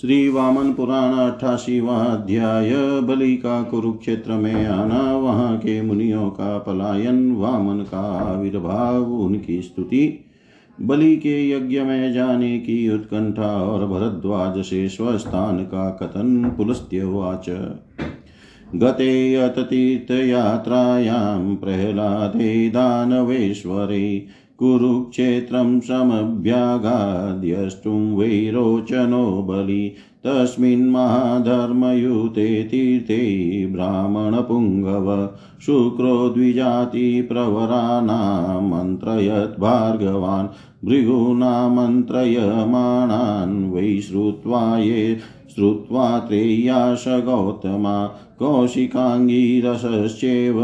श्री वामन पुराण अठासीवा अध्याय बलि का कुरुक्षेत्र में आना वहाँ के मुनियों का पलायन वामन का आविर्भाव उनकी स्तुति बलि के यज्ञ में जाने की उत्कंठा और भरद्वाज से स्वस्थान का कथन पुलस्त्यवाच गते अततीर्थयात्रायां प्रह्लादे दानवेश्वरे कुरुक्षेत्रं समभ्यागाद्यष्टुं वैरोचनो बलि। तस्मिन् महाधर्मयुते तीर्थे ब्राह्मणपुङ्गव शुक्रो द्विजातिप्रवरानामन्त्रयत् भार्गवान् भृगूनामन्त्रयमाणान् वै श्रुत्वा ये श्रुत्वा त्रेयाश गौतमा कौशिकाङ्गीरसश्चैव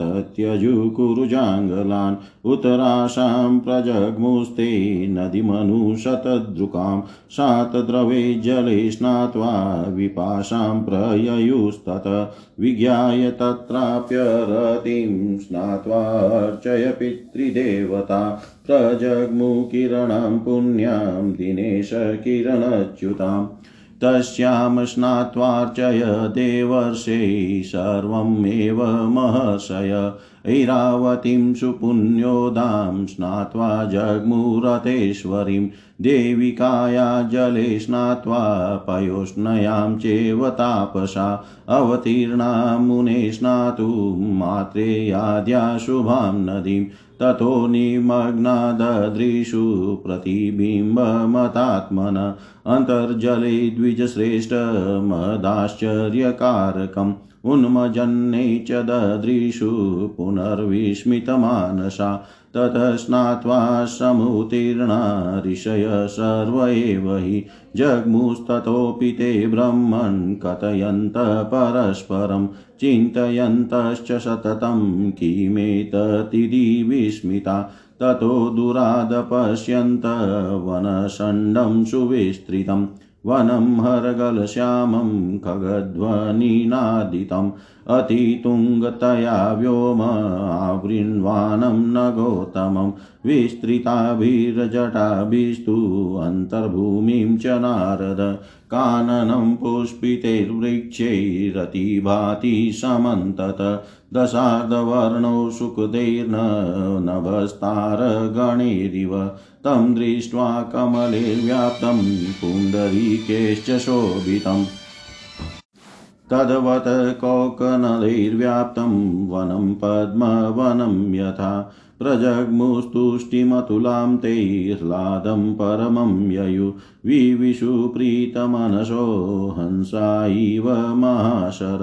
तत्यजुकुरुजाङ्गलान् उत्तराशां प्रजग्मुस्ते नदीमनुशतदृकां शातद्रवे जले स्नात्वा विपाशां प्रययुस्तत विज्ञाय तत्राप्यरतिं स्नात्वार्चय पितृदेवता प्रजग्मुकिरणं पुण्यां दिनेशकिरणच्युताम् तस्यां स्नात्वार्चय देवर्षे सर्वमेव महर्षय। ऐरावतीं सुपुण्योदां स्नात्वा जग्मुरतेश्वरीं। देविकाया जले स्नात्वा पयोष्णयां चैव तापसा। अवतीर्णा मुने स्नातुं मात्रेयाद्या शुभां नदीं ततो निमग्नाददृशु प्रतिबिम्बमतात्मन अन्तर्जले द्विजश्रेष्ठमदाश्चर्यकारकम्। उन्मजन्ये च ददृशु पुनर्विस्मितमानसा ततः स्नात्वा समुत्तीर्णा ऋषय सर्व एव हि जग्मुस्ततोऽपि ते ब्रह्मन् कथयन्त परस्परं चिन्तयन्तश्च सततं किमेततिदि विस्मिता ततो दुरादपश्यन्त वनषण्डं सुविस्तृतम् वनं हरगलश्यामं खगध्वनिनादितम् अतितुङ्गतया व्योम आवृण्वानं नगोत्तमं विस्तृताभिर्जटाभिस्तु अन्तर्भूमिं च नारद काननं पुष्पितैर्वृक्षैरतिभाति समन्तत दशार्धवर्णौ सुखदैर्न नभस्तारगणैरिव तं दृष्ट्वा कमलेर्व्याप्तं पुण्डरीकेश्च शोभितम् तद्वत् कोकनलैर्व्याप्तं वनं पद्मवनं यथा प्रजग्मुस्तुष्टिमतुलां ते ह्लादं परमं ययु विविशु प्रीतमनसो हंसा इव महाशर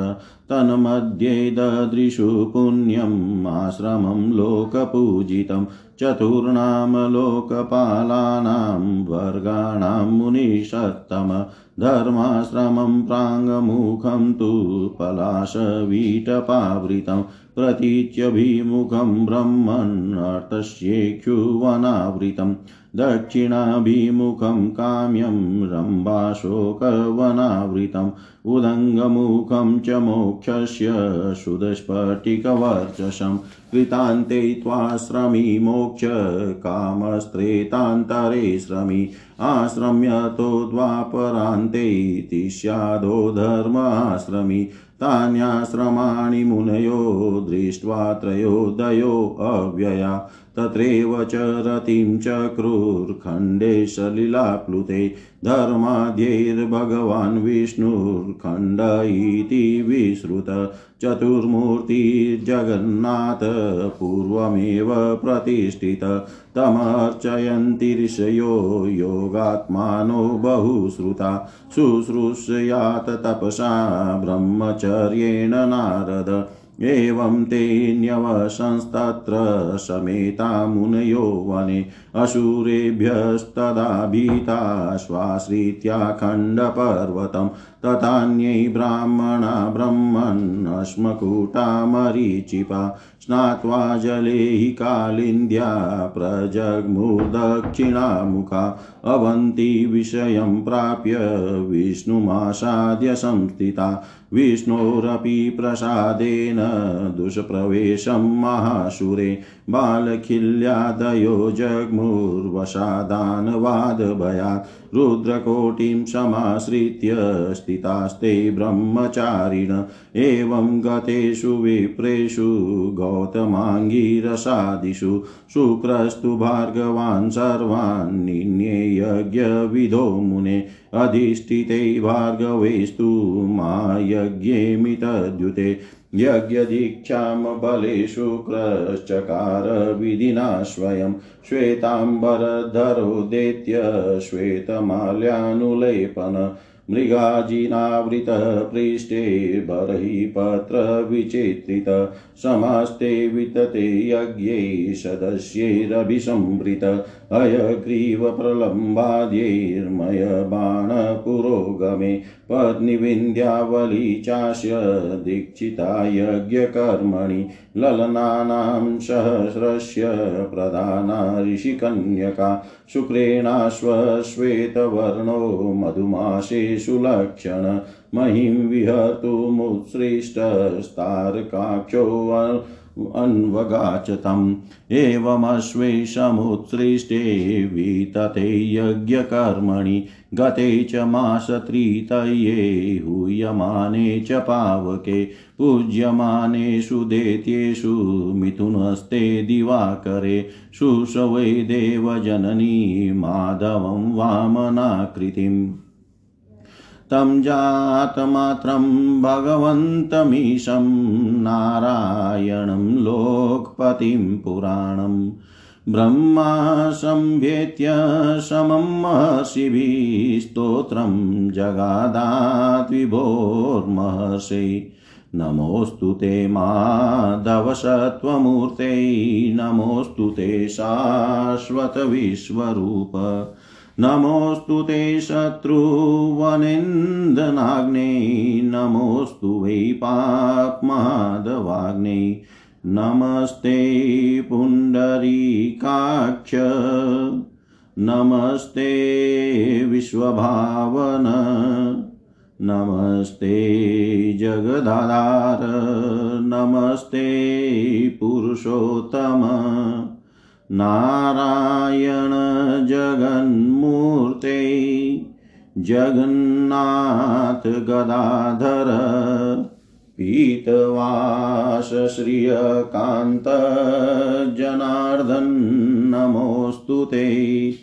तन्मध्ये ददृशु पुण्यम् आश्रमं लोकपूजितं चतुर्णां लोकपालानां वर्गाणां मुनिषत्तम धर्माश्रमं प्राङ्मुखं तु पलाशवीटपावृतं प्रतीच्यभिमुखं ब्रह्मन्नर्थस्येक्षुवनावृतं दक्षिणाभिमुखं काम्यं रम्भाशोकवनावृतम् उदङ्गमुखं च मोक्षस्य सुदस्फटिकवर्चसं कृतान्ते त्वाश्रमी मोक्ष कामस्त्रेतान्तरे श्रमी। आश्रम्यतो द्वापरान्ते तिष्यादो धर्माश्रमी। तान्याश्रमाणि मुनयो दृष्ट्वा त्रयोदयो अव्यया। तत्रैव च रतिं चक्रुर्खण्डे सलिलाप्लुते धर्माद्यैर्भगवान् विष्णुर्खण्ड इति विश्रुत चतुर्मूर्तिर्जगन्नाथ पूर्वमेव प्रतिष्ठित तमर्चयन्ति ऋषयो योगात्मानो बहुश्रुता शुश्रूषयात तपसा ब्रह्मचर्येण नारद एवं ते न्यवशंस्तत्र समेता मुनयो वने। असुरेभ्यस्तदा भीता श्वाश्रित्याखण्डपर्वतं तथान्यै ब्राह्मणा ब्रह्मन्नश्मकूटामरीचिपा स्नात्वा जले हि कालिन्द्या प्रजग्मुर्दक्षिणामुखा अवन्ति विषयं प्राप्य विष्णुमासाद्य संस्थिता। विष्णोरपि प्रसादेन दुष्प्रवेशं महासुरे बालखिल्यादयो जग्मु धनुर्वशादानवादभयात् रुद्रकोटिं समाश्रित्य स्थितास्ते ब्रह्मचारिण। एवं गतेषु विप्रेषु गौतमाङ्गीरसादिषु। शुक्रस्तु भार्गवान् सर्वान् निन्ये यज्ञविधो मुने। अधिष्ठिते भार्गवेस्तु मा यज्ञेमितद्युते यज्ञदीक्षां बले शुक्रश्चकार विधिना स्वयं श्वेताम्बरधरोदेत्य श्वेतमाल्यानुलेपन मृगाजिनावृतः पृष्ठे बर्हि पत्रविचित्रित समस्ते वितते यज्ञै सदस्यैरभिसंवृत अयग्रीवप्रलम्बाद्यैर्मय बाणपुरोगमे पत्नीविन्द्यावली चास्य दीक्षिता यज्ञकर्मणि ललनानां सहस्रस्य प्रधाना ऋषिकन्यका शुक्रेणाश्वश्वेतवर्णो मधुमासेषु लक्षण महिं विहर्तुमुत्सृष्टस्तारकाक्षो अन्वगाच तम् एवमश्वे समुत्सृष्टे वितते यज्ञकर्मणि, गते च मासत्रितये हूयमाने च पावके पूज्यमानेषु दैत्येषु मिथुनस्ते दिवाकरे शुशवै देवजननी माधवं वामनाकृतिम्। तं जातमात्रं भगवन्तमीशं नारायणं लोकपतिं पुराणं ब्रह्मा संभेत्य समं महर्षिभिस्तोत्रं जगादाद्विभोर्महर्षै नमोऽस्तु ते माधवसत्त्वमूर्ते नमोऽस्तु ते शाश्वतविश्वरूप। नमोऽस्तु ते शत्रुवनिन्दनाग्ने, नमोऽस्तु वै पाप्मादवाग्ने नमस्ते पुण्डरीकाक्ष। नमस्ते विश्वभावन। नमस्ते जगदाधार। नमस्ते पुरुषोत्तम। नारायण जगन्मूर्ते जगन्नाथ गदाधर, पीतवास श्रियकान्त जनार्दन, नमोऽस्तु ते।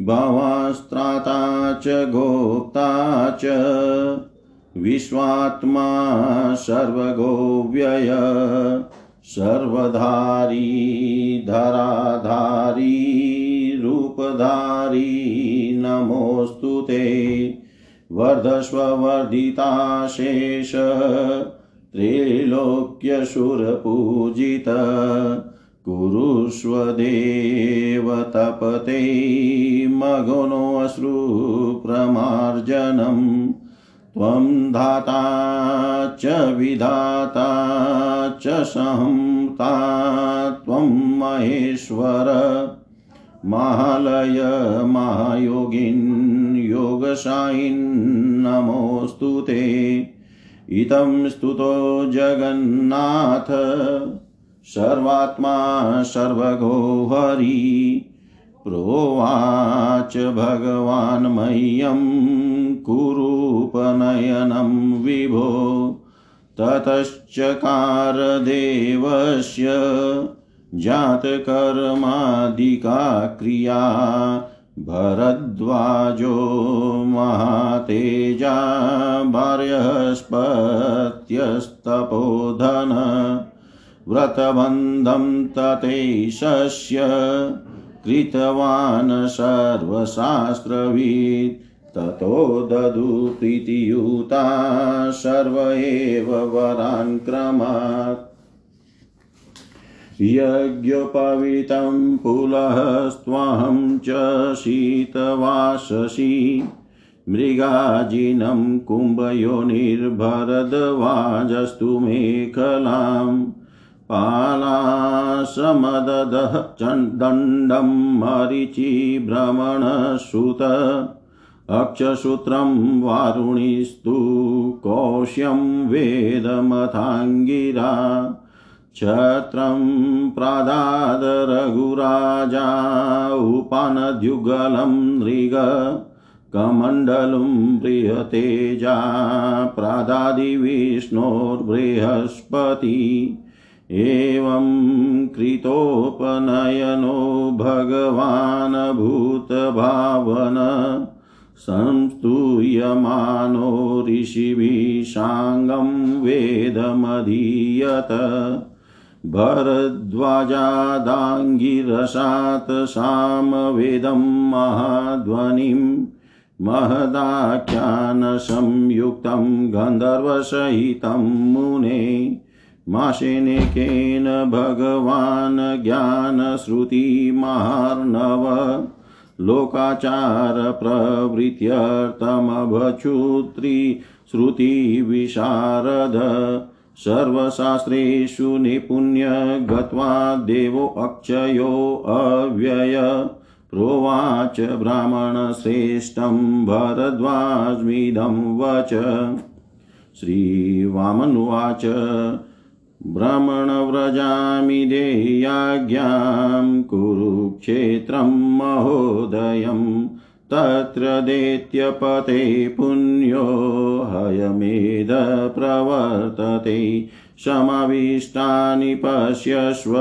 भवास्त्राता च, गोप्ता च, विश्वात्मा सर्वगोव्यय, सर्वधारी, धराधारी। रूपधारी नमोऽस्तु ते। वर्धस्ववर्धिताशेष त्रैलोक्यसुरपूजित कुरुष्व देव तपते मघोनोऽश्रुप्रमार्जनम् त्वं धाता च विधाता च संता त्वं महेश्वर। महालय महायोगिन् योगशायिन् नमोऽस्तु ते। इदं स्तुतो जगन्नाथ, सर्वात्मा सर्वगो हरि प्रोवाच भगवान् मह्यं कुरूपनयनं विभो ततश्चकारदेवस्य जातकर्मादिका क्रिया भरद्वाजो महातेजा भार्यस्पत्यस्तपोधन व्रतबन्धं ततेशस्य कृतवान् सर्वशास्त्रवित् ततो ददु प्रीतियुता सर्व एव वरान् क्रमात्। यज्ञोपवीतं पुलस्त्वहं च शीतवाससि। मृगाजिनं कुम्भयोनिर्भरद्वाजस्तु मेखलाम् पालासमददः दण्डं मरीचिभ्रमणसुत अक्षसूत्रं वारुणिस्तु कौश्यं वेदमथाङ्गिरा। क्षत्रं प्रादादरघुराजा उपानद्युगलं नृग कमण्डलुं बृहतेजा प्रादादिविष्णोर्बृहस्पति। एवं कृतोपनयनो भगवान् भूतभावन संस्तूयमानो ऋषिभिषाङ्गं वेदमधीयत। भरद्वाजादाङ्गिरसात् सामवेदं महाध्वनिं महदाख्यानसंयुक्तं गन्धर्वसहितं मुने माशेनेकेन भगवान् ज्ञानश्रुतिमार्णव लोकाचारप्रवृत्त्यर्थमभचुत्री श्रुतिविशारद सर्वशास्त्रेषु निपुण्य गत्वा देवोऽक्षयो अव्यय। प्रोवाच ब्राह्मणश्रेष्ठं भरद्वाज्मिदं वच। श्रीवामनुवाच भ्रमणव्रजामि देयाज्ञां कुरुक्षेत्रं महोदयं तत्र दैत्यपते पुण्यो हयमेध प्रवर्तते। समाविष्टानि पश्यस्व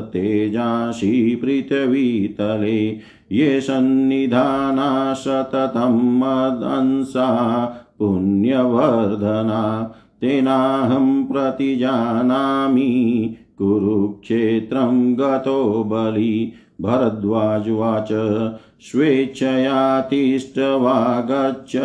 तेजासि पृथिवीतले। ये सन्निधाना सततं मदंसा पुण्यवर्धना। तेनाहं प्रतिजानामि कुरुक्षेत्रं गतो बलि। भरद्वाजुवाच स्वेच्छया तिष्ठवा गच्छ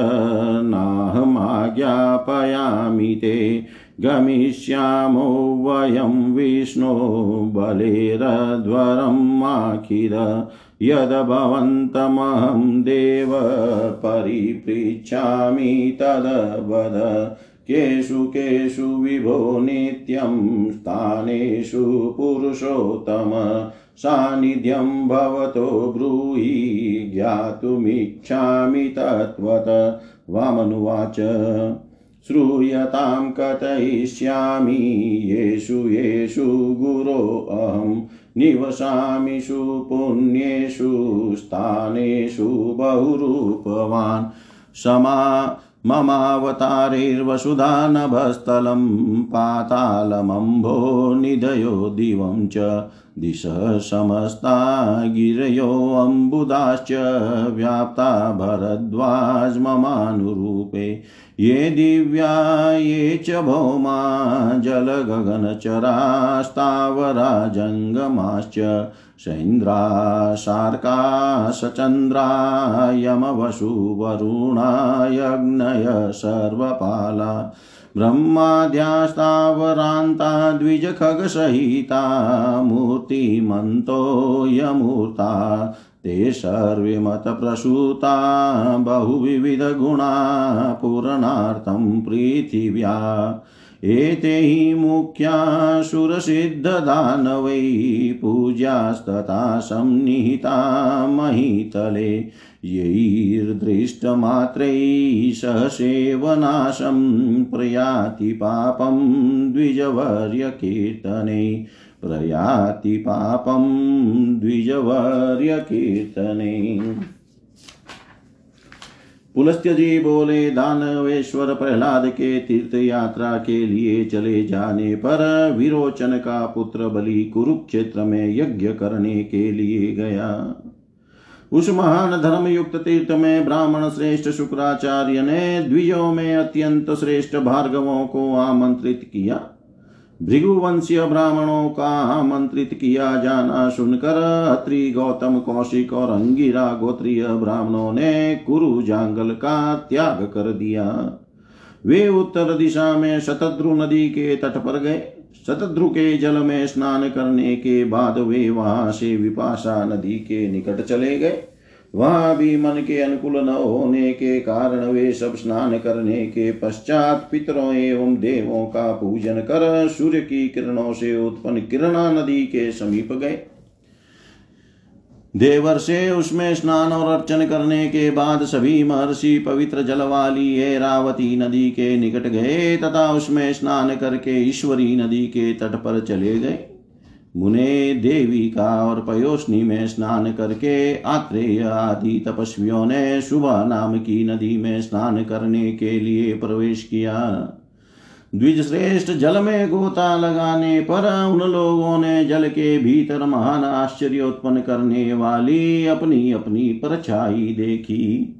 नाहमाज्ञापयामि ते। गमिष्यामो वयं विष्णो बलेरध्वरम् आखिर यद्भवन्तमहं देव परिपृच्छामि तद्वद। केषु केषु विभो नित्यं स्थानेषु पुरुषोत्तम। सान्निध्यं भवतो ब्रूहि ज्ञातुमिच्छामि तत्त्वत। वामनुवाच, श्रूयतां कथयिष्यामि। येषु येषु गुरोऽहं निवसामिषु पुण्येषु स्थानेषु बहुरूपवान्। समा ममावतारैर्वसुधा नभस्थलं पातालमम्भो निधयो दिवं च। दिशः समस्ता गिरयोऽम्बुदाश्च व्याप्ता भरद्वाज ममानुरूपे। ये दिव्या, ये च भौमा, जलगगनचरास्तावराजङ्गमाश्च। शैन्द्रा शार्काशचन्द्रा यमवसुवरुणायग्नय सर्वपाला। ब्रह्माद्यास्तावरान्ता द्विजखगसहिता मूर्तिमन्तो यमूर्ता ते सर्वे मतप्रसूता बहुविविधगुणा पूरणार्थं पृथिव्या। एते हि मुख्यासुरसिद्धदानवै पूज्यास्तथा संनिहिता महीतले। यैर्दृष्टमात्रैः सहसेवनाशं प्रयाति पापं द्विजवर्यकीर्तने। प्रयाति पापं द्विजवर्यकीर्तने। पुलस्त्य जी बोले, दानवेश्वर प्रहलाद के तीर्थ यात्रा के लिए चले जाने पर विरोचन का पुत्र बलि कुरुक्षेत्र में यज्ञ करने के लिए गया। उस महान धर्म युक्त तीर्थ में ब्राह्मण श्रेष्ठ शुक्राचार्य ने द्विजों में अत्यंत श्रेष्ठ भार्गवों को आमंत्रित किया। भृगुवंशीय ब्राह्मणों का आमंत्रित किया जाना सुनकर अत्रि गौतम कौशिक और अंगिरा गोत्रीय ब्राह्मणों ने कुरु जांगल का त्याग कर दिया। वे उत्तर दिशा में शतद्रु नदी के तट पर गए। शतद्रु के जल में स्नान करने के बाद वे वहाँ से विपाशा नदी के निकट चले गए। वहाँ भी मन के अनुकूल न होने के कारण वे सब स्नान करने के पश्चात पितरों एवं देवों का पूजन कर सूर्य की किरणों से उत्पन्न किरणा नदी के समीप गए। देवर से उसमें स्नान और अर्चन करने के बाद सभी महर्षि पवित्र जल वाली एरावती नदी के निकट गए तथा उसमें स्नान करके ईश्वरी नदी के तट पर चले गए। मुने देवी का और पयोष्णी में स्नान करके आत्रेय आदि तपस्वियों ने शुभा नाम की नदी में स्नान करने के लिए प्रवेश किया। द्विज श्रेष्ठ जल में गोता लगाने पर उन लोगों ने जल के भीतर महान आश्चर्य उत्पन्न करने वाली अपनी अपनी परछाई देखी।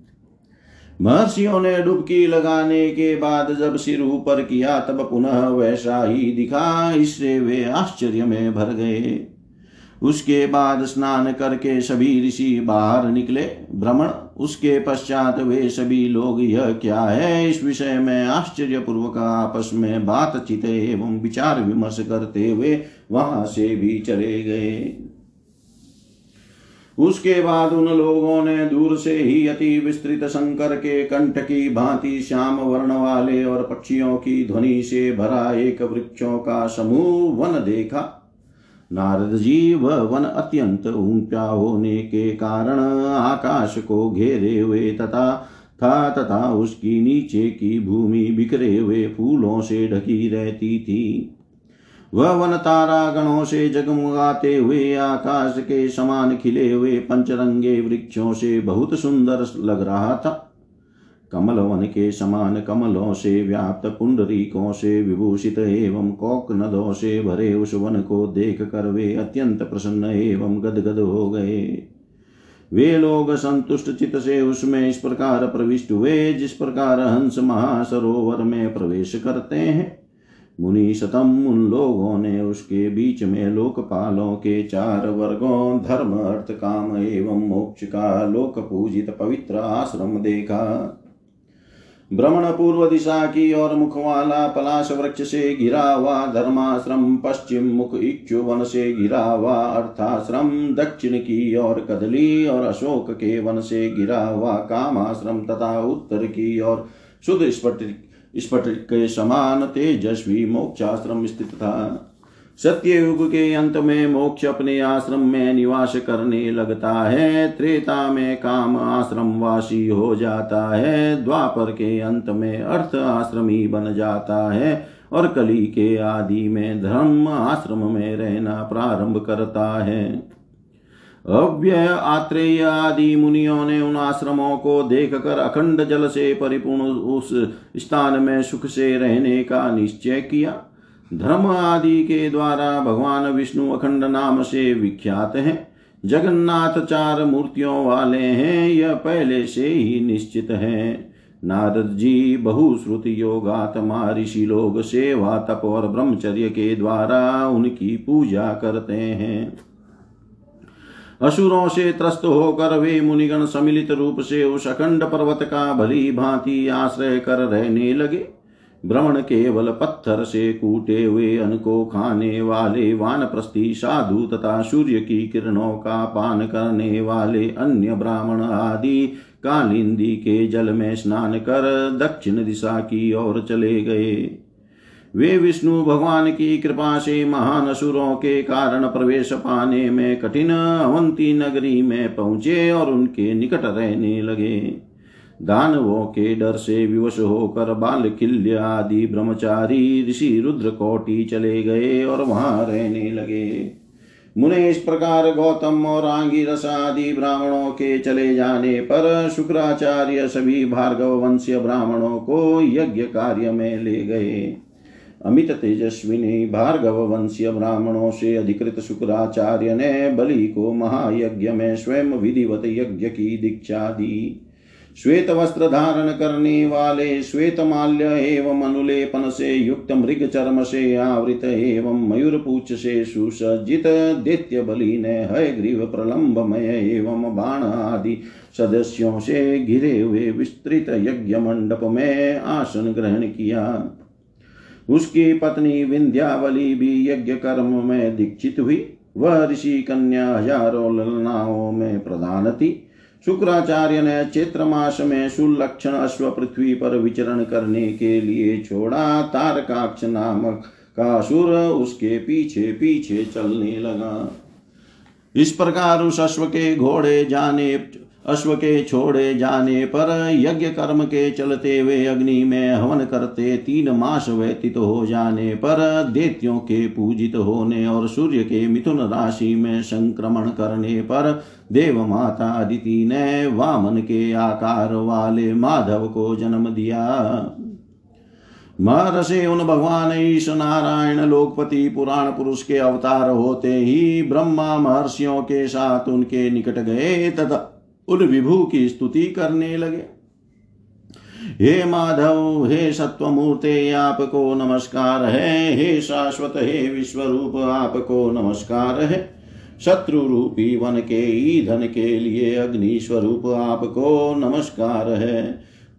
महर्षियों ने डुबकी लगाने के बाद जब सिर ऊपर किया, तब पुनः वैसा ही दिखा। इससे वे आश्चर्य में भर गए। उसके बाद स्नान करके सभी ऋषि बाहर निकले। भ्रमण उसके पश्चात वे सभी लोग, यह क्या है? इस विषय में आश्चर्य पूर्वक आपस में बातचीत एवं विचार विमर्श करते हुए वहाँ से भी चले गए। उसके बाद उन लोगों ने दूर से ही अति विस्तृत शंकर के कंठ की भांति श्याम वर्ण वाले और पक्षियों की ध्वनि से भरा एक वृक्षों का समूह वन देखा। नारद जी, वह वन अत्यंत ऊँचा होने के कारण आकाश को घेरे हुए तथा था तथा उसकी नीचे की भूमि बिखरे हुए फूलों से ढकी रहती थी। वह वन तारा गणों से जगमगाते हुए, आकाश के समान खिले हुए पंचरंगे वृक्षों से बहुत सुंदर लग रहा था। कमल वन के समान कमलों से व्याप्त पुंडरीकों से विभूषित एवं कोक नदों से भरे उस वन को देख कर वे अत्यंत प्रसन्न एवं गदगद हो गए। वे लोग संतुष्ट चित से उसमें इस प्रकार प्रविष्ट हुए, जिस प्रकार हंस महासरोवर में प्रवेश करते हैं। मुनि शतम उन लोगों ने उसके बीच में लोकपालों के चार वर्गों, धर्म, अर्थ, काम एवं मोक्ष का लोक पूजित पवित्र आश्रम देखा। भ्रमण पूर्व दिशा की और मुख वाला पलाश वृक्ष से घिरा हुआ धर्माश्रम, पश्चिम मुख इच्छु वन से घिरा हुआ अर्थाश्रम, दक्षिण की और कदली और अशोक के वन से घिरा हुआ कामाश्रम तथा उत्तर की और शुद्ध स्फटिक के समान तेजस्वी मोक्षाश्रम स्थित था। सत्य युग के अंत में मोक्ष अपने आश्रम में निवास करने लगता है। त्रेता में काम आश्रम वासी हो जाता है। द्वापर के अंत में अर्थ आश्रमी बन जाता है और कली के आदि में धर्म आश्रम में रहना प्रारंभ करता है। अव्यय आत्रेय आदि मुनियों ने उन आश्रमों को देखकर अखंड जल से परिपूर्ण उस स्थान में सुख से रहने का निश्चय किया। धर्म आदि के द्वारा भगवान विष्णु अखंड नाम से विख्यात हैं। जगन्नाथ चार मूर्तियों वाले हैं, यह पहले से ही निश्चित है। नारद जी बहुश्रुत योगात्मा ऋषि लोग सेवा, तप और ब्रह्मचर्य के द्वारा उनकी पूजा करते हैं। असुरों से त्रस्त होकर वे मुनिगण सम्मिलित रूप से उस अखंड पर्वत का भली भांति आश्रय कर रहने लगे। भ्रमण केवल पत्थर से कूटे हुए अन्न को खाने वाले, वानप्रस्थी, साधु तथा सूर्य की किरणों का पान करने वाले, अन्य ब्राह्मण आदि कालिंदी के जल में स्नान कर दक्षिण दिशा की ओर चले गए। वे विष्णु भगवान की कृपा से महान असुरों के कारण प्रवेश पाने में कठिन अवंती नगरी में पहुँचे और उनके निकट रहने लगे। दानवों के डर से विवश होकर बाल किल्य आदि ब्रह्मचारी ऋषि रुद्र कोटि चले गए और वहाँ रहने लगे। मुने इस प्रकार गौतम और आंगिरस आदि ब्राह्मणों के चले जाने पर शुक्राचार्य सभी भार्गव वंश्य ब्राह्मणों को यज्ञ कार्य में ले गए। अमित तेजस्विनी भार्गव वंशीय ब्राह्मणों से अधिकृत शुक्राचार्य ने बलि को महायज्ञ में स्वयं विधिवत यज्ञ की दीक्षा दी श्वेत वस्त्र धारण करने वाले श्वेत माल्य एवं अनुलेपन से युक्त मृग चर्म से आवृत एवं मयूर पूछ से सुसज्जित दैत्य बलि ने हय ग्रीव प्रलंबमय एवं बाण आदि सदस्यों से घिरे हुए विस्तृत यज्ञ मंडप में आसन ग्रहण किया। उसकी पत्नी विंध्यावली भी यज्ञ कर्म में दीक्षित हुई। वह ऋषि कन्या हज़ारों ललनाओं में प्रधान थी। शुक्राचार्य ने चैत्र मास में सुलक्षण अश्व पृथ्वी पर विचरण करने के लिए छोड़ा। तारकाक्ष नामक का सुर उसके पीछे पीछे चलने लगा। इस प्रकार उस अश्व के घोड़े जाने अश्व के छोड़े जाने पर यज्ञ कर्म के चलते वे अग्नि में हवन करते तीन मास व्यतीत हो जाने पर देत्यों के पूजित होने और सूर्य के मिथुन राशि में संक्रमण करने पर देव माता अदिति ने वामन के आकार वाले माधव को जन्म दिया। महर्षि उन भगवान ईश नारायण लोकपति पुराण पुरुष के अवतार होते ही ब्रह्मा महर्षियों के साथ उनके निकट गए तथा उन विभु की स्तुति करने लगे। हे माधव, हे सत्वमूर्ते आपको नमस्कार है। हे शाश्वत, हे विश्वरूप, आपको नमस्कार है। शत्रु रूपी वन के, ईंधन के लिए अग्नि स्वरूप, आपको नमस्कार है।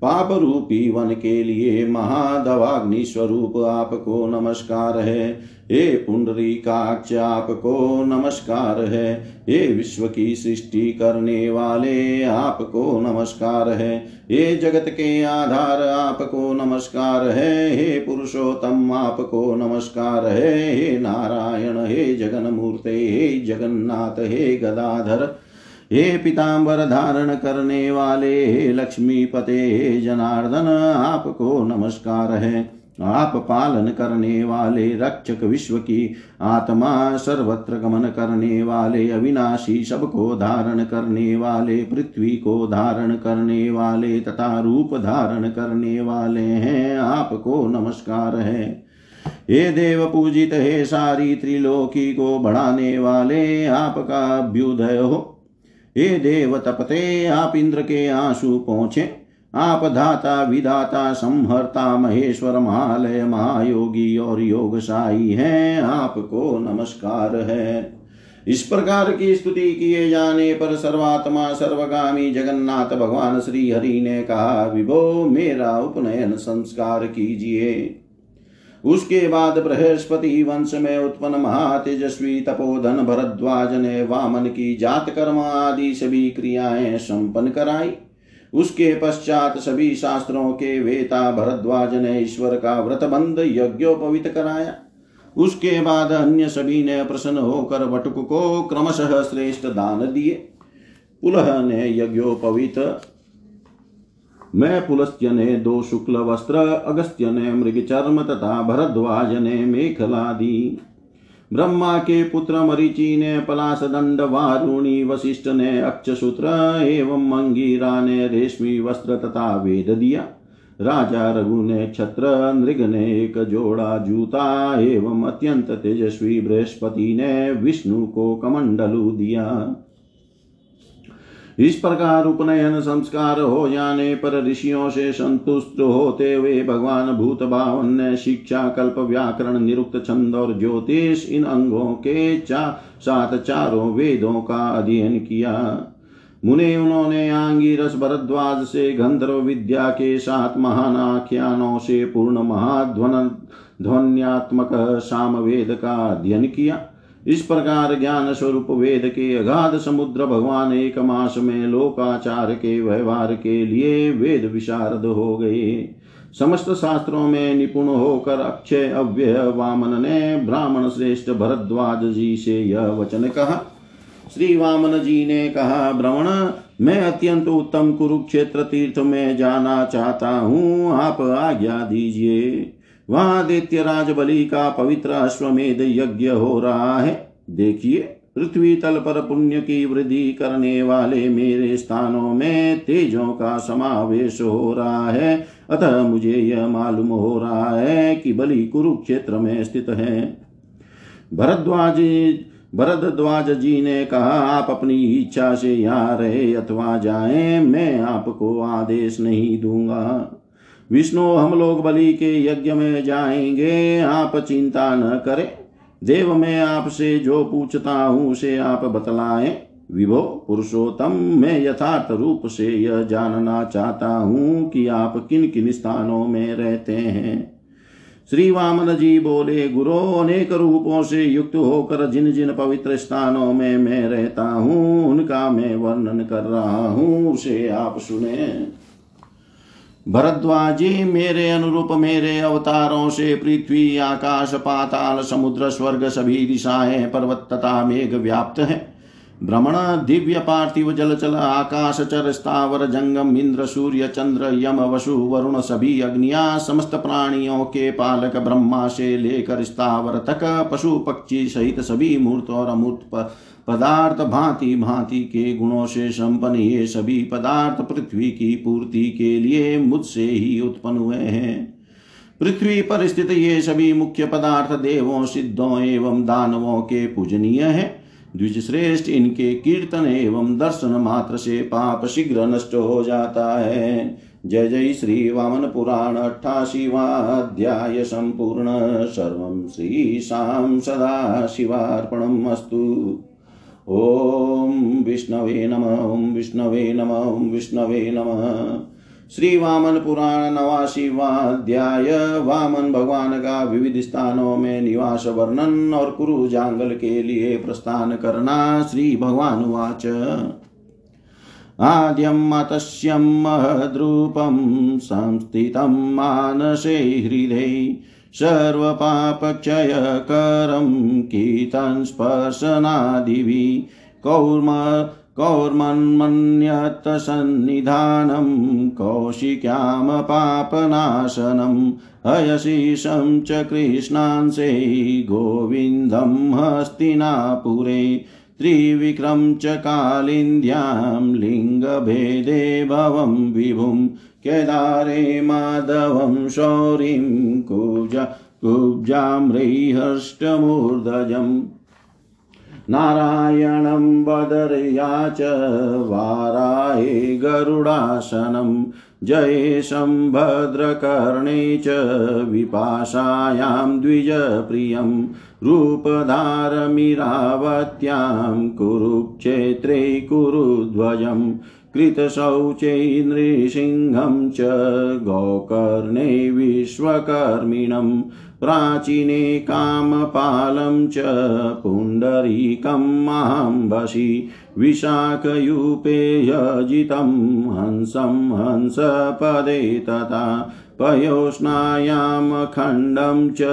पाप रूपी वन के लिए महादवाग्नि स्वरूप, आपको नमस्कार है। हे पुंडरी काक्ष आपको नमस्कार है। हे विश्व की सृष्टि करने वाले आपको नमस्कार है। हे जगत के आधार आपको नमस्कार है। हे पुरुषोत्तम आपको नमस्कार है। हे नारायण, हे जगन मूर्ते हे जगन्नाथ, हे गदाधर, हे पीताम्बर धारण करने वाले, हे लक्ष्मीपते, हे जनार्दन आपको नमस्कार है। आप पालन करने वाले रक्षक विश्व की आत्मा, सर्वत्र गमन करने वाले अविनाशी सबको धारण करने वाले, पृथ्वी को धारण करने वाले तथा रूप धारण करने वाले हैं, आपको नमस्कार है। हे देव पूजित, हे सारी त्रिलोकी को बढ़ाने वाले, आपका अभ्युदय हो। हे देव तपते, आप इंद्र के आँसू पहुँचे आप धाता विधाता, संहर्ता, महेश्वर, महालय, महायोगी और योगशाही हैं। आपको नमस्कार है। इस प्रकार की स्तुति किए जाने पर सर्वात्मा, सर्वगामी जगन्नाथ भगवान श्री हरि ने कहा, विभो, मेरा उपनयन संस्कार कीजिए। उसके बाद बृहस्पति वंश में उत्पन्न महातेजस्वी तपोधन, भरद्वाज ने वामन की जात कर्म आदि सभी क्रियाएँ संपन्न कराई। उसके पश्चात सभी शास्त्रों के वेता भरद्वाज ने ईश्वर का व्रत व्रतबंध यज्ञोपवित कराया। उसके बाद अन्य सभी ने प्रसन्न होकर वटुक को क्रमशः श्रेष्ठ दान दिए। पुलह ने यज्ञोपवित। मैं पुलस्त्य ने दो शुक्ल वस्त्र, अगस्त्य ने मृग चर्म तथा भरद्वाज ने मेखला दी। ब्रह्मा के पुत्र मरीचि ने पलाश दंड वारुणी वशिष्ठ ने अक्षसूत्र एवं मंगीरा ने रेशमी वस्त्र तथा वेद दिया। राजा रघु ने छत्र, नृग ने एक जोड़ा जूता एवं अत्यंत तेजस्वी बृहस्पति ने विष्णु को कमंडलू दिया। इस प्रकार उपनयन संस्कार हो जाने पर ऋषियों से संतुष्ट होते हुए भगवान भूत भावन ने शिक्षा कल्प व्याकरण, निरुक्त छंद और ज्योतिष इन अंगों के चा, सात चारों वेदों का अध्ययन किया। मुने उन्होंने आंगी रस भरद्वाज से गंधर्व विद्या के साथ महान आख्यानों से पूर्ण महाध्वन, ध्वन्यात्मक साम वेद का अध्ययन किया। इस प्रकार ज्ञान स्वरूप वेद के अगाध समुद्र भगवान एक मास में लोकाचार के व्यवहार के लिए वेद विशारद हो गए। समस्त शास्त्रों में निपुण होकर अक्षय अव्यय वामन ने ब्राह्मण श्रेष्ठ भरद्वाज जी से यह वचन कहा। श्री वामन जी ने कहा भ्रमण मैं अत्यंत उत्तम कुरुक्षेत्र तीर्थ में जाना चाहता हूँ। आप आज्ञा दीजिए। वहाँ दैत्य राज बलि का पवित्र अश्वमेध यज्ञ हो रहा है। देखिए, पृथ्वी तल पर पुण्य की वृद्धि करने वाले मेरे स्थानों में तेजों का समावेश हो रहा है। अतः मुझे यह मालूम हो रहा है कि बलि कुरुक्षेत्र में स्थित है। भरद्वाज भरद्वाज जी ने कहा, आप अपनी इच्छा से यहाँ रहे अथवा जाएँ, मैं आपको आदेश नहीं दूँगा। विष्णु, हम लोग बलि के यज्ञ में जाएँगे। आप चिंता न करें। देव, मैं आपसे जो पूछता हूँ, उसे आप बतलाएँ। विभो, पुरुषोत्तम, मैं यथार्थ रूप से यह जानना चाहता हूँ कि आप किन किन स्थानों में रहते हैं। श्री वामन जी बोले, गुरु, अनेक रूपों से युक्त होकर जिन जिन पवित्र स्थानों में मैं रहता हूँ, उनका मैं वर्णन कर रहा हूँ, उसे आप सुने। भरद्वाजी मेरे अनुरूप मेरे अवतारों से पृथ्वी, आकाश, पाताल, समुद्र, स्वर्ग सभी दिशाएँ, पर्वत तथा मेघ व्याप्त है। भ्रमण दिव्य पार्थिव जल चल, आकाश चर, स्थावर जंगम, इंद्र, सूर्य, चंद्र, यम, वसु, वरुण, सभी अग्निया, समस्त प्राणियों के पालक, ब्रह्मा से लेकर, स्थावर तक, पशु, पक्षी सहित सभी मूर्त और अमूर्त पदार्थ, भांति भांति के गुणों से संपन्न ये सभी पदार्थ पृथ्वी की पूर्ति के लिए मुझसे ही उत्पन्न हुए हैं। पृथ्वी पर स्थित ये सभी मुख्य पदार्थ देवों, सिद्धों एवं दानवों के पूजनीय है। द्विज श्रेष्ठ इनके कीर्तन एवं दर्शन मात्र से पाप शीघ्र नष्ट हो जाता है। जय जय श्री वामन पुराण अट्ठाशीवाध्याय संपूर्ण। सर्व श्री शाम सदा शिवार्पणम् अस्तु। ॐ विष्णवे नम, ॐ विष्णवे नम, ॐ विष्णवे नमः। श्री वामन पुराण नवाशिवाध्याय वामन भगवान का विविध स्थानों में निवास वर्णन और कुरु जांगल के लिए प्रस्थान करना श्री भगवान वाच आद्यं मतस्यं महद्रूपं संस्थितं मानसे हृदये सर्वपापक्षयकरं कीर्तन स्पर्शनादिभिः कौर्म कौर्मन्मन्यत्सन्निधानं कौशिक्यामपापनाशनम् हयशीषं च कृष्णांसे गोविन्दं हस्तिनापुरे त्रिविक्रम च कालिन्द्यां लिङ्गभेदे भवं विभुं केदारे माधवं शौरिं कुजा कुब्जाम्रैहष्टमूर्धजम् नारायणं बदर्या च वाराये गरुडासनं। जयेशं भद्रकर्णे च विपाशायां द्विजप्रियं। रूपधारमिरावत्यां कुरुक्षेत्रे कुरुध्वजम् कृतशौचे नृसिंहं च गोकर्णे विश्वकर्मिणं प्राचीने कामपालं च पुण्डरीकं माम्बसि विशाखयूपेयजितं हंसं हंसपदे तथा पयोष्णायां खण्डं च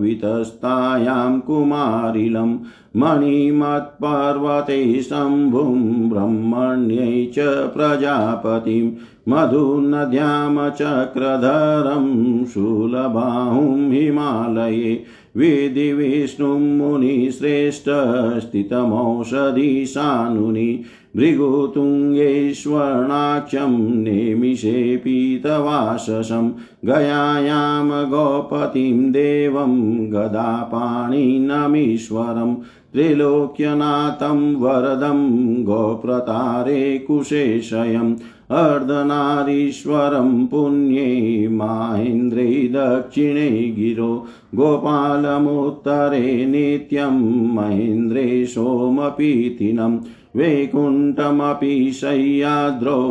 वितस्तायां कुमारिलं मणिमत्पर्वते शम्भुं ब्रह्मण्यै च प्रजापतिं मधुनद्यां चक्रधरं शूलबाहुं हिमालये विधि विष्णुं मुनिश्रेष्ठस्थितमौषधिशानुनि भृगुतुङ्गेश्वर्णाक्षं नेमिषे पीतवाससं गयायां गोपतिं देवं गदापाणिनमीश्वरं त्रिलोक्यनाथं वरदं गोप्रतारे कुशेशयम् अर्धनारीश्वरं पुण्यै माहेन्द्रै दक्षिणे गिरो गोपालमुत्तरे नित्यं महेन्द्रे सोमपीतिनं वैकुण्ठमपि शय्याद्रौ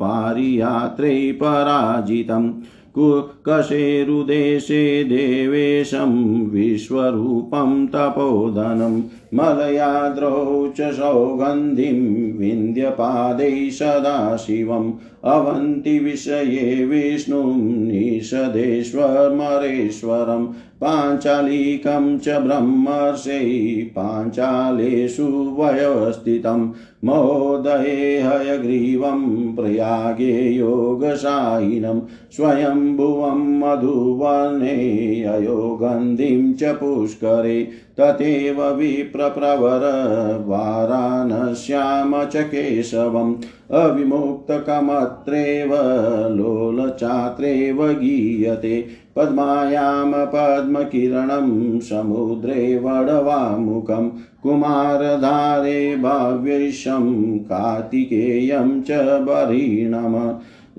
पारियात्रे पराजितम् कशेरुदेशे देवेशं विश्वरूपं तपोधनं मलयाद्रौ च सौगन्धिं विन्द्यपादै सदाशिवम् अवन्तिविषये विष्णुं निषदेश्वरमरेश्वरं पाञ्चालीकं च ब्रह्मर्षै पाञ्चालेषु व्यवस्थितं महोदये प्रयागे योगशायिनं स्वयंभुवं मधुवर्णे अयोगन्धिं च पुष्करे तथैव विप्रप्रवर वाराणस्याम च केशवम् अविमुक्तकमत्रेव लोलचात्रेव गीयते पद्मायां पद्मकिरणं समुद्रे वडवामुखं कुमारधारे भाव्यैशं कार्तिकेयं च बरीणम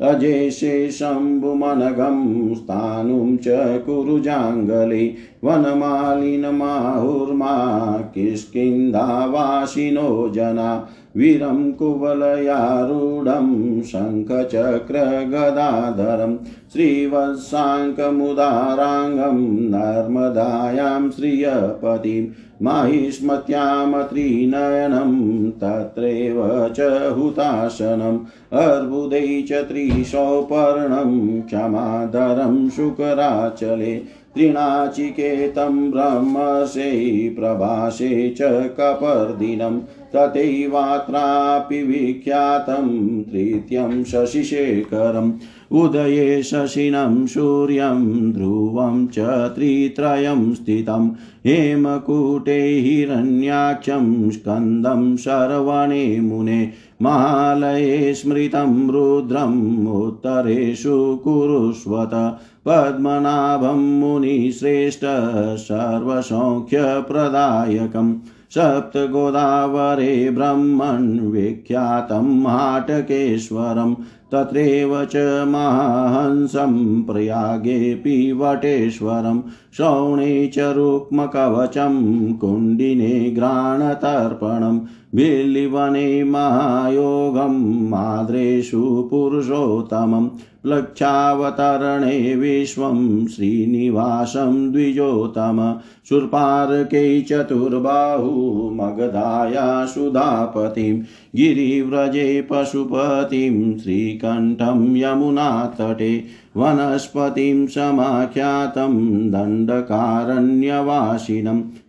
अजेशे शम्भुमनघं स्थाणुं च कुरुजाङ्गले वनमालिनमाहुर्मा किष्किन्धावासिनो जना। वीरं कुवलयारूढं शङ्खचक्रगदाधरं श्रीवत्साङ्कमुदाराङ्गं नर्मदायां श्रियपतिं माहिष्मत्यामत्रिनयनं तत्रैव च हुताशनम् अर्बुदै च त्रिशौपर्णं क्षमाधरं शुकराचले त्रिणाचिकेतं ब्रह्मसे प्रभासे च कपर्दिनं तथैवात्रापि विख्यातं तृतीयं शशिशेखरम्। उदये शशिनं सूर्यं ध्रुवं च त्रित्रयं स्थितं। हेमकूटे हिरण्याक्षं स्कन्दं शर्वणे मुने महालये स्मृतं रुद्रम् उत्तरेषु कुरुष्वत, पद्मनाभं मुनिश्रेष्ठ सर्वसौख्यप्रदायकम् सप्तगोदावरे ब्रह्मन् विख्यातं हाटकेश्वरं, तत्रैव च महाहंसं प्रयागेऽपि वटेश्वरं शौणे च रुक्मकवचं, कुण्डिने घ्राणतर्पणं बिल्लिवने महायोगं माद्रेषु पुरुषोत्तमं लक्षावतरणे विश्वं श्रीनिवासं द्विजोतम शूर्पार्कै चतुर्बाहु मगधाया सुधापतिं गिरिव्रजे पशुपतिं श्रीकण्ठं यमुनातटे वनस्पतिं समाख्यातं दण्डकारण्यवासिनं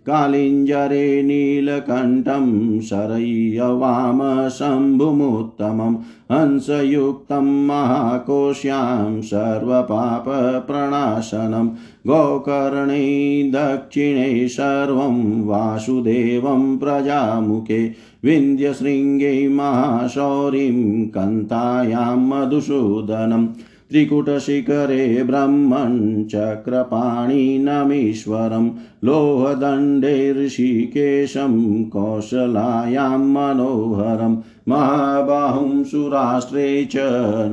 कालिञ्जरे नीलकण्ठं शरय्यवामशम्भुमुत्तमं हंसयुक्तं महाकोश्यां सर्वपापप्रणाशनं गोकर्णे दक्षिणे सर्वं वासुदेवं प्रजामुखे विन्ध्यशृङ्गे महाशौरिं कन्तायां मधुसूदनम् त्रिकुटशिखरे ब्रह्मन् चक्रपाणिनमीश्वरं लोहदण्डे ऋषिकेशं कौशलायां मनोहरं महाबाहुं सुराष्ट्रे च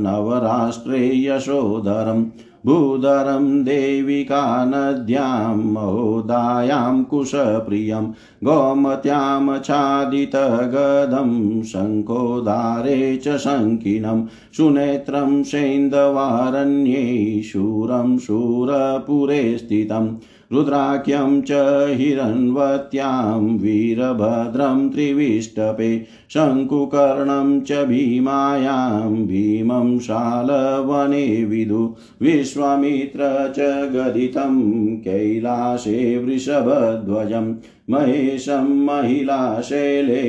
नवराष्ट्रे यशोधरम् भूधरं देविका नद्यां महोदायां कुशप्रियं गोमत्यामच्छादितगदं शङ्कोदारे च शङ्किनं सुनेत्रं सेन्दवारण्ये शूरं शूरपुरे स्थितम् रुद्राख्यं च हिरण्वत्यां वीरभद्रं त्रिविष्टपे शङ्कुकर्णं च भीमायां भीमं शालवने विदु विश्वामित्र च गदितं कैलासे वृषभध्वजं महेशं महिलाशैले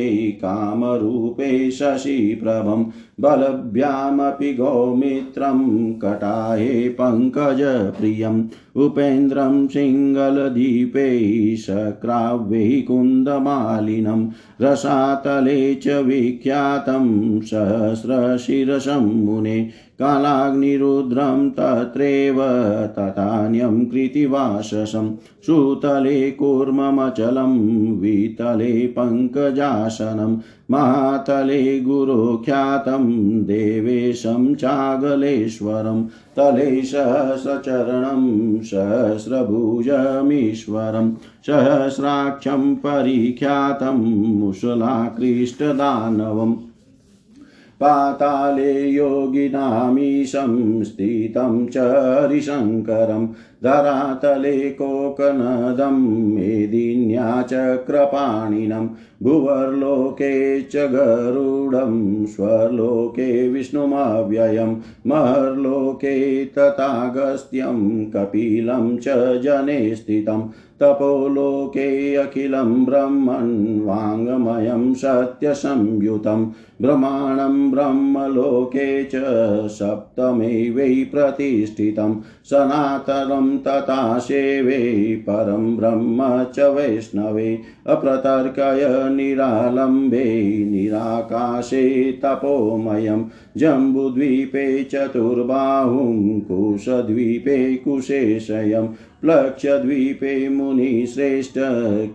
कामरूपे शशिप्रभं बलभ्यामपि गोमित्रं कटाये पङ्कजप्रियम् उपेन्द्रं सिंहलदीपे शक्राव्यै कुन्दमालिनं रसातले च विख्यातं सहस्रशिरसं मुने कालाग्निरुद्रं तत्रैव तथान्यं कृतिवाससं सुतले कूर्ममचलं वितले पङ्कजासनं महातले गुरुख्यातं देवेशं चागलेश्वरं तले सहस्रचरणं सहस्रभुजमीश्वरं सहस्राक्षं परिख्यातं मुसलाकृष्टदानवम् पाताले योगिनामीशं स्थितं च हरिशङ्करं धरातले कोकनदं मेदिन्या चक्रपाणिनं भुवर्लोके च गरुडं स्वर्लोके विष्णुमव्ययं महर्लोके तथागस्त्यं कपिलं च जने स्थितं तपोलोके अखिलं ब्रह्मन् वाङ्मयं सत्यसंयुतं ब्रह्माणं ब्रह्मलोके च सप्तमे वै प्रतिष्ठितं सनातनं तथा सेवे परं ब्रह्म च वैष्णवे अप्रतर्कय निरालम्बे निराकाशे तपोमयं जम्बुद्वीपे चतुर्बाहुं कुशद्वीपे प्लक्षद्वीपे मुनिश्रेष्ठ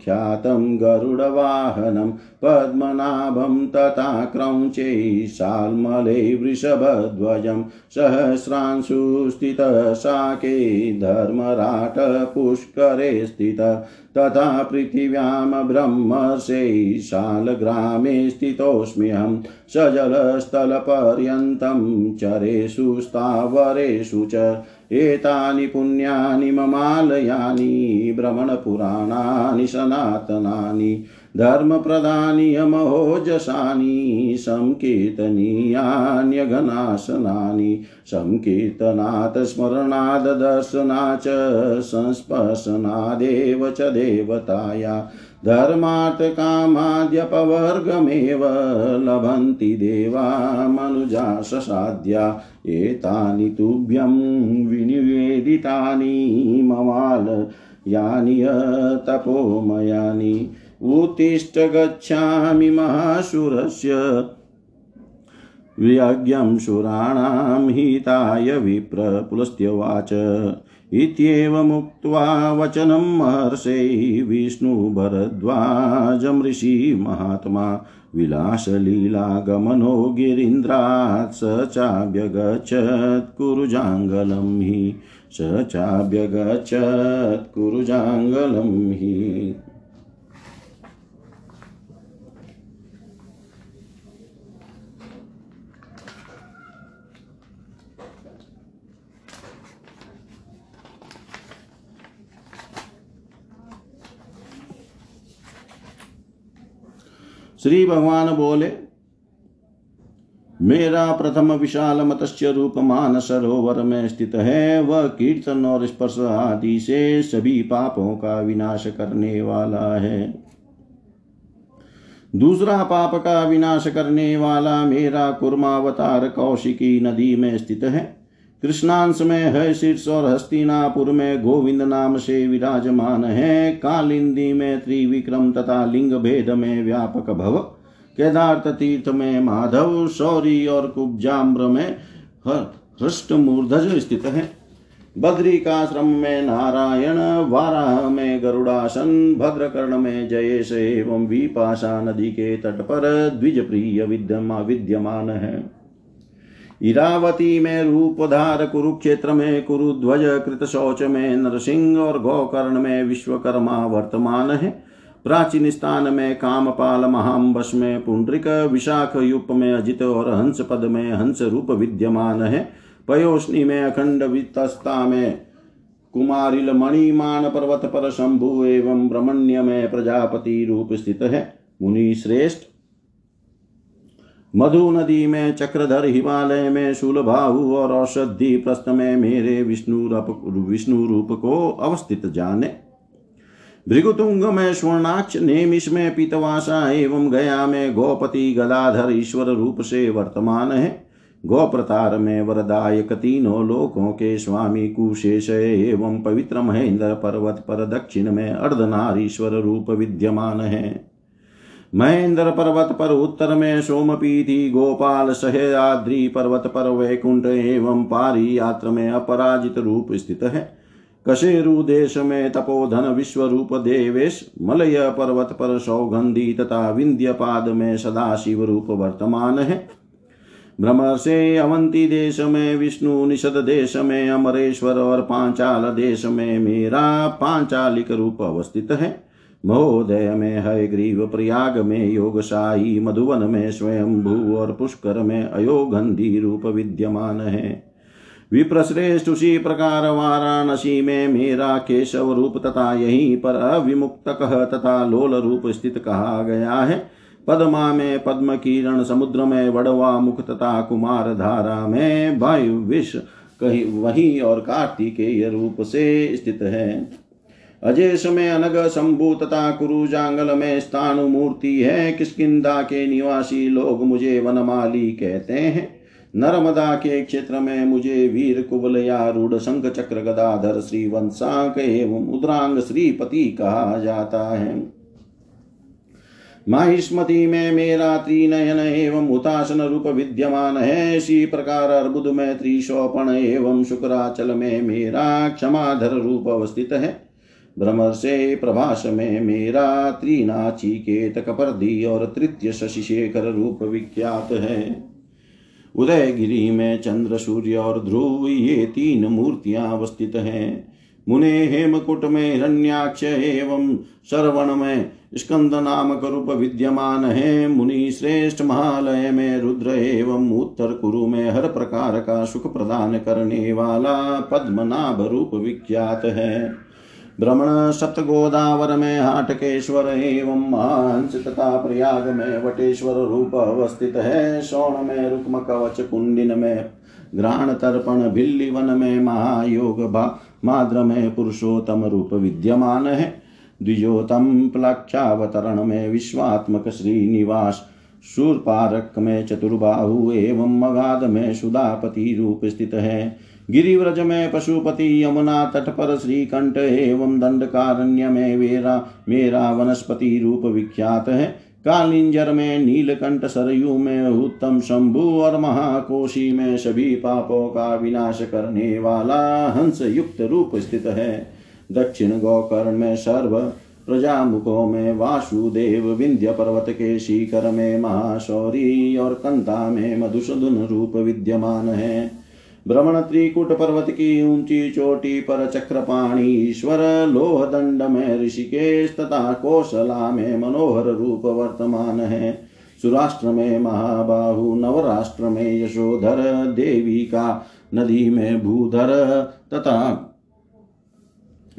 ख्यातं गरुडवाहनं, पद्मनाभं तथा क्रौञ्चे शाल्मले वृषभध्वजं सहस्रांशुस्थितशाके धर्मराटपुष्करे स्थित, तथा पृथिव्यां ब्रह्मर्षे, शालग्रामे स्थितोऽस्म्यहं, सजलस्थलपर्यन्तं, चरेषु स्थावरेषु च एतानि पुण्यानि ममालयानि भ्रमणपुराणानि सनातनानि। धर्मप्रदानि यमहोजसानि संकीर्तनीयान्यगनाशनानि संकीर्तनात् स्मरणाद् दर्शना च संस्पर्शनादेव च देवताया, धर्मार्थकामाद्यपवर्गमेव लभन्ति देवा मनुजा ससाध्या एतानि तुभ्यं विनिवेदितानि ममाल यानि तपोमयानि। उत्तिष्ठ गच्छामि महासुरस्य यज्ञं सुराणां हिताय विप्र इत्येवमुक्त्वा वचनं महर्षै विष्णुभरद्वाजमृषि महात्मा। विलासलीलागमनो गिरीन्द्रात् स चाभ्यगच्छत् कुरुजाङ्गलं हि। स चाभ्यगच्छत् कुरुजाङ्गलं हि। श्री भगवान बोले, मेरा प्रथम विशाल मत्स्य रूप मान सरोवर में स्थित है। वह कीर्तन और स्पर्श आदि से सभी पापों का विनाश करने वाला है। दूसरा पाप का विनाश करने वाला मेरा कुर्मावतार कौशिकी नदी में स्थित है। कृष्णांश में है शीर्ष और हस्तिनापुर में गोविंद नाम से विराजमान है। कालिंदी में त्रिविक्रम तथा लिंग भेद में व्यापक भव। केदार्थ तीर्थ में माधव, शौरी और कुब्जाम्र में हृष्ट मूर्धज स्थित है। बद्री का श्रम में नारायण, वाराह में गरुड़ासन, भद्रकर्ण में जयेश एवं विपाशा नदी के तट पर द्विज प्रिय विद्यमा विद्यमान है। इरावती में रूपधार कुरुक्षेत्र में कुरुध्वज कृत शौच में नरसिंह और गौकर्ण में विश्वकर्मा वर्तमान है। प्राचीन स्थान में कामपाल महाम्बस में पुंड्रिक, विशाख युप में अजित और हंस पद में हंस रूप विद्यमान है। पयोष्णी में अखंड वितस्ता में कुमारिल मणिमान पर्वत पर शंभु एवं ब्रह्मण्य में प्रजापति रूप स्थित है। मुनि श्रेष्ठ मधु नदी में चक्रधर हिमालय में शूलभाहु और औषधि प्रस्थ में मेरे विष्णु विष्णु रूप को अवस्थित जाने। भृगुतुंग में स्वर्णाक्ष, नेमिष में पीतवासा एवं गया में गोपति गदाधर ईश्वर रूप से वर्तमान है। गोप्रतार में वरदायक तीनों लोकों के स्वामी कुशेष एवं पवित्र महेंद्र पर्वत पर दक्षिण में अर्धनारीश्वर रूप विद्यमान है। महेंद्र पर्वत पर उत्तर में सोमपीति गोपाल, सहयाद्री पर्वत पर वैकुंठ एवं पारी यात्र में अपराजित रूप स्थित है। कशेरु देश में तपोधन विश्व रूप देवेश, मलय पर्वत पर सौगंधी तथा विंध्य पाद में सदाशिव रूप वर्तमान है। भ्रमर से अवंती देश में, विष्णु निषद देश में, अमरेश्वर और पांचाल देश में मेरा पांचालिक रूप अवस्थित है। महोदय में है ग्रीव प्रयाग में योगशाही, मधुवन में स्वयंभू और पुष्कर में अयोगंधी रूप विद्यमान है। विप्रश्रेष्ठ उसी प्रकार वाराणसी में मेरा केशव रूप तथा यहीं पर अविमुक्त कह तथा लोल रूप स्थित कहा गया है। पद्मा में पद्म किरण, समुद्र में वड़वा मुख तथा कुमार धारा में वायु विष कहीं, वही और कार्तिकेय रूप से स्थित है। अजेश में अनग शंभु तथा कुरुजांगल में स्थानु मूर्ति है। किसकिदा के निवासी लोग मुझे वनमाली कहते हैं? नर्मदा के क्षेत्र में मुझे वीर कुबल या रूढ़ शंख चक्र गदाधर श्री वंशांक एवं उद्रांग श्रीपति कहा जाता है। माहिष्मति में मेरा त्रिनयन एवं उतासन रूप विद्यमान है। इसी प्रकार अर्बुद में त्रिशोपण एवं शुक्राचल में मेरा क्षमाधर रूप अवस्थित है। भ्रमर से प्रभास में मेरा त्रिनाची केत कपर्दी और तृतीय शशिशेखर रूप विख्यात है। उदयगिरी में चंद्र, सूर्य और ध्रुव, ये तीन मूर्तियाँ अवस्थित हैं। मुने हेमकुट में हिरण्याक्ष एवं श्रवण में स्कंद नामक रूप विद्यमान है। मुनि श्रेष्ठ महालय में रुद्र एवं उत्तर कुरु में हर प्रकार का सुख प्रदान करने वाला पद्मनाभ रूप विख्यात है। भ्रमण सप्त गोदावर में हाटकेश्वर एवं महांस तथा प्रयाग में वटेश्वर रूप अवस्थित है शोण में रुक्म कवच कुंडिन में ग्रहण तर्पण भिल्ली वन में महायोग माद्र में पुरुषोत्तम रूप विद्यमान है द्विजोतम प्लक्षावतरण में विश्वात्मक श्रीनिवास शूरपारक में चतुर्बाहु एवं मगाध में सुधापति रूप स्थित। है गिरिव्रज में पशुपति यमुना तट पर श्रीकंठ एवं दंडकारण्य में वेरा, मेरा वनस्पति रूप विख्यात है। कालिंजर में नीलकंठ सरयू में उत्तम शंभु और महाकोशी में सभी पापों का विनाश करने वाला हंस युक्त रूप स्थित है। दक्षिण गोकर्ण में सर्व प्रजामुखों में वासुदेव विंध्य पर्वत के शिखर में महाशौरी और कंता में मधुसूदन रूप विद्यमान है। भ्रमण त्रिकुट पर्वत की ऊँची चोटी पर चक्रपाणी ईश्वर लोह दंड में ऋषिकेश तथा कौशला में मनोहर रूप वर्तमान है। सुराष्ट्र में महाबाहु नवराष्ट्र में यशोधर, देवी का नदी में भूधर, तथा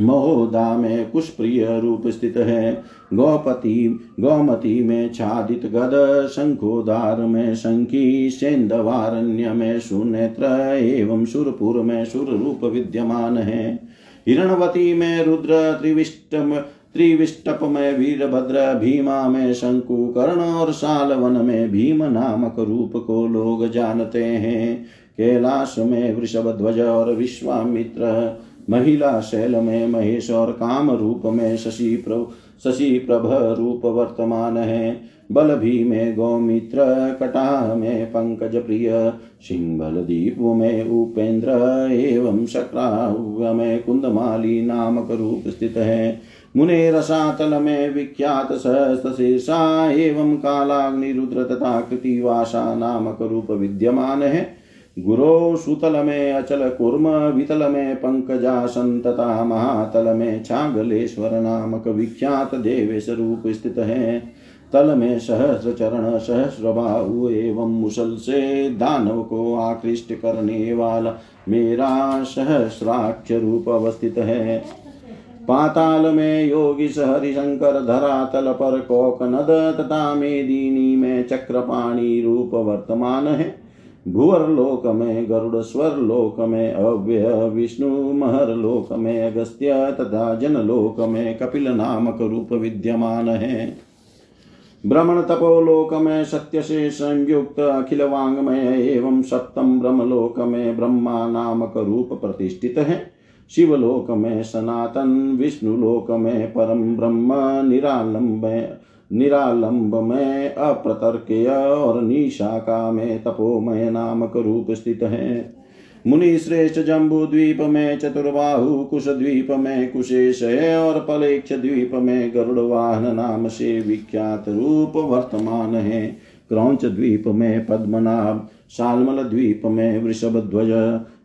महोदा में कुशप्रिय रूप स्थित है। गौपति, गौमती में छादित गद शंखोदार में शंखी, सेंदवारण्य में सुनेत्र एवं सुरपुर में सुर रूप विद्यमान है। हिरणवती में रुद्र, त्रिविष्ट त्रिविष्टप में वीरभद्र, भीमा में शंकु कर्ण और सालवन में भीम नामक रूप को लोग जानते हैं। कैलाश में वृषभ ध्वज और विश्वामित्र महिला शैल में महेश और काम रूप में शशि प्रभ शशि प्रभ रूप वर्तमान है। बल भी में गौमित्र, कटा में पंकज प्रिय, सिंबल दीप में उपेंद्र, एवं शक्राव्य में कुंदमाली नामक रूप स्थित है। मुने रसातल में विख्यात सहस्त्र शीर्षा, एवं कालाग्नि रुद्र तथा कृतिवासा नामक रूप विद्यमान है। गुरो सुतल में अचल कुर्म वितल में पंकजासन तथा महातल में छागलेश्वर नामक विख्यात देवेश रूप स्थित है। तल में सहस्र चरण सहस्र बाहु एवं मुसल से दानव को आकृष्ट करने वाला मेरा सहस्राक्ष रूप अवस्थित है। पाताल में योगी हरिशंकर धरातल पर कोकनद तथा मेदिनी में चक्रपाणी रूप वर्तमान है। भुवर लोक में गरुड़ स्वर लोक में अव्यय विष्णु महर लोक में अगस्त्य तथा जन लोक में कपिल नामक रूप विद्यमान है भ्रमण तपोलोक में सत्य से संयुक्त अखिल वांगमय एवं सप्तम ब्रह्मलोक में ब्रह्मा नामक रूप प्रतिष्ठित है शिवलोक में सनातन विष्णु लोक में परम ब्रह्म निरालंब निरालंब में अप्रतर्केय और निशाका में तपोमय नामक रूप स्थित है। मुनि श्रेष्ठ जम्बू द्वीप में चतुर्बाहु कुश द्वीप में कुशेश है और पलेक्ष द्वीप में गरुड़ वाहन नाम से विख्यात रूप वर्तमान है। क्रौच द्वीप में पद्मनाभ, शालमल द्वीप में वृषभ ध्वज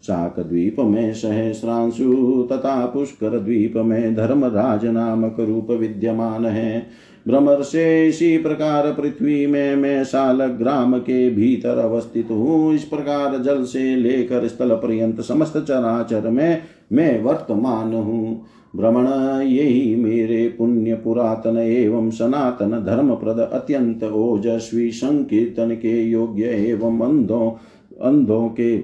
शाक द्वीप में सहस्रांशु तथा पुष्कर द्वीप में धर्मराज नामक रूप विद्यमान है भ्रमर से इसी प्रकार पृथ्वी में मैं साल ग्राम के भीतर अवस्थित हूँ इस प्रकार जल से लेकर स्थल पर्यंत समस्त चराचर में मैं वर्तमान हूँ भ्रमण यही मेरे पुण्य पुरातन एवं सनातन धर्म प्रद अत्यंत ओजस्वी संकीर्तन के योग्य एवं अंधों अंधों के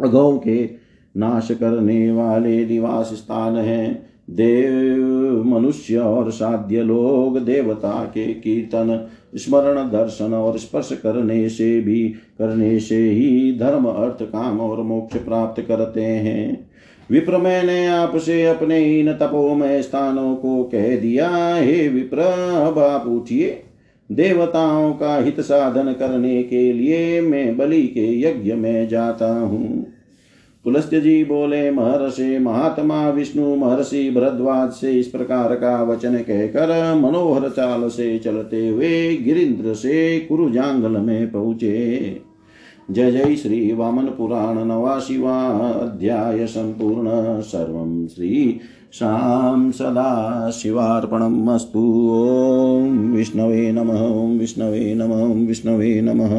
अगौ के नाश करने वाले निवास स्थान है। देव, मनुष्य और साध्य लोग देवता के कीर्तन, स्मरण, दर्शन और स्पर्श करने से भी, करने से ही धर्म, अर्थ, काम और मोक्ष प्राप्त करते हैं। विप्र, मैंने आपसे अपने इन तपोमय स्थानों को कह दिया। हे विप्र, अब आप उठिए। देवताओं का हित साधन करने के लिए मैं बलि के यज्ञ में जाता हूँ। पुलस्त्य जी बोले, महर्षि, महात्मा विष्णु महर्षि भरद्वाज से इस प्रकार का वचन कहकर मनोहर चाल से चलते हुए गिरिंद्र से कुरुजांगल में पहुँचे। जय जय श्री वामन पुराण नवाशिवाध्याय सम्पूर्ण सर्वं श्री शां सदा शिवार्पणम् अस्तु। ॐ विष्णवे नमः विष्णवे नमः विष्णवे नमः।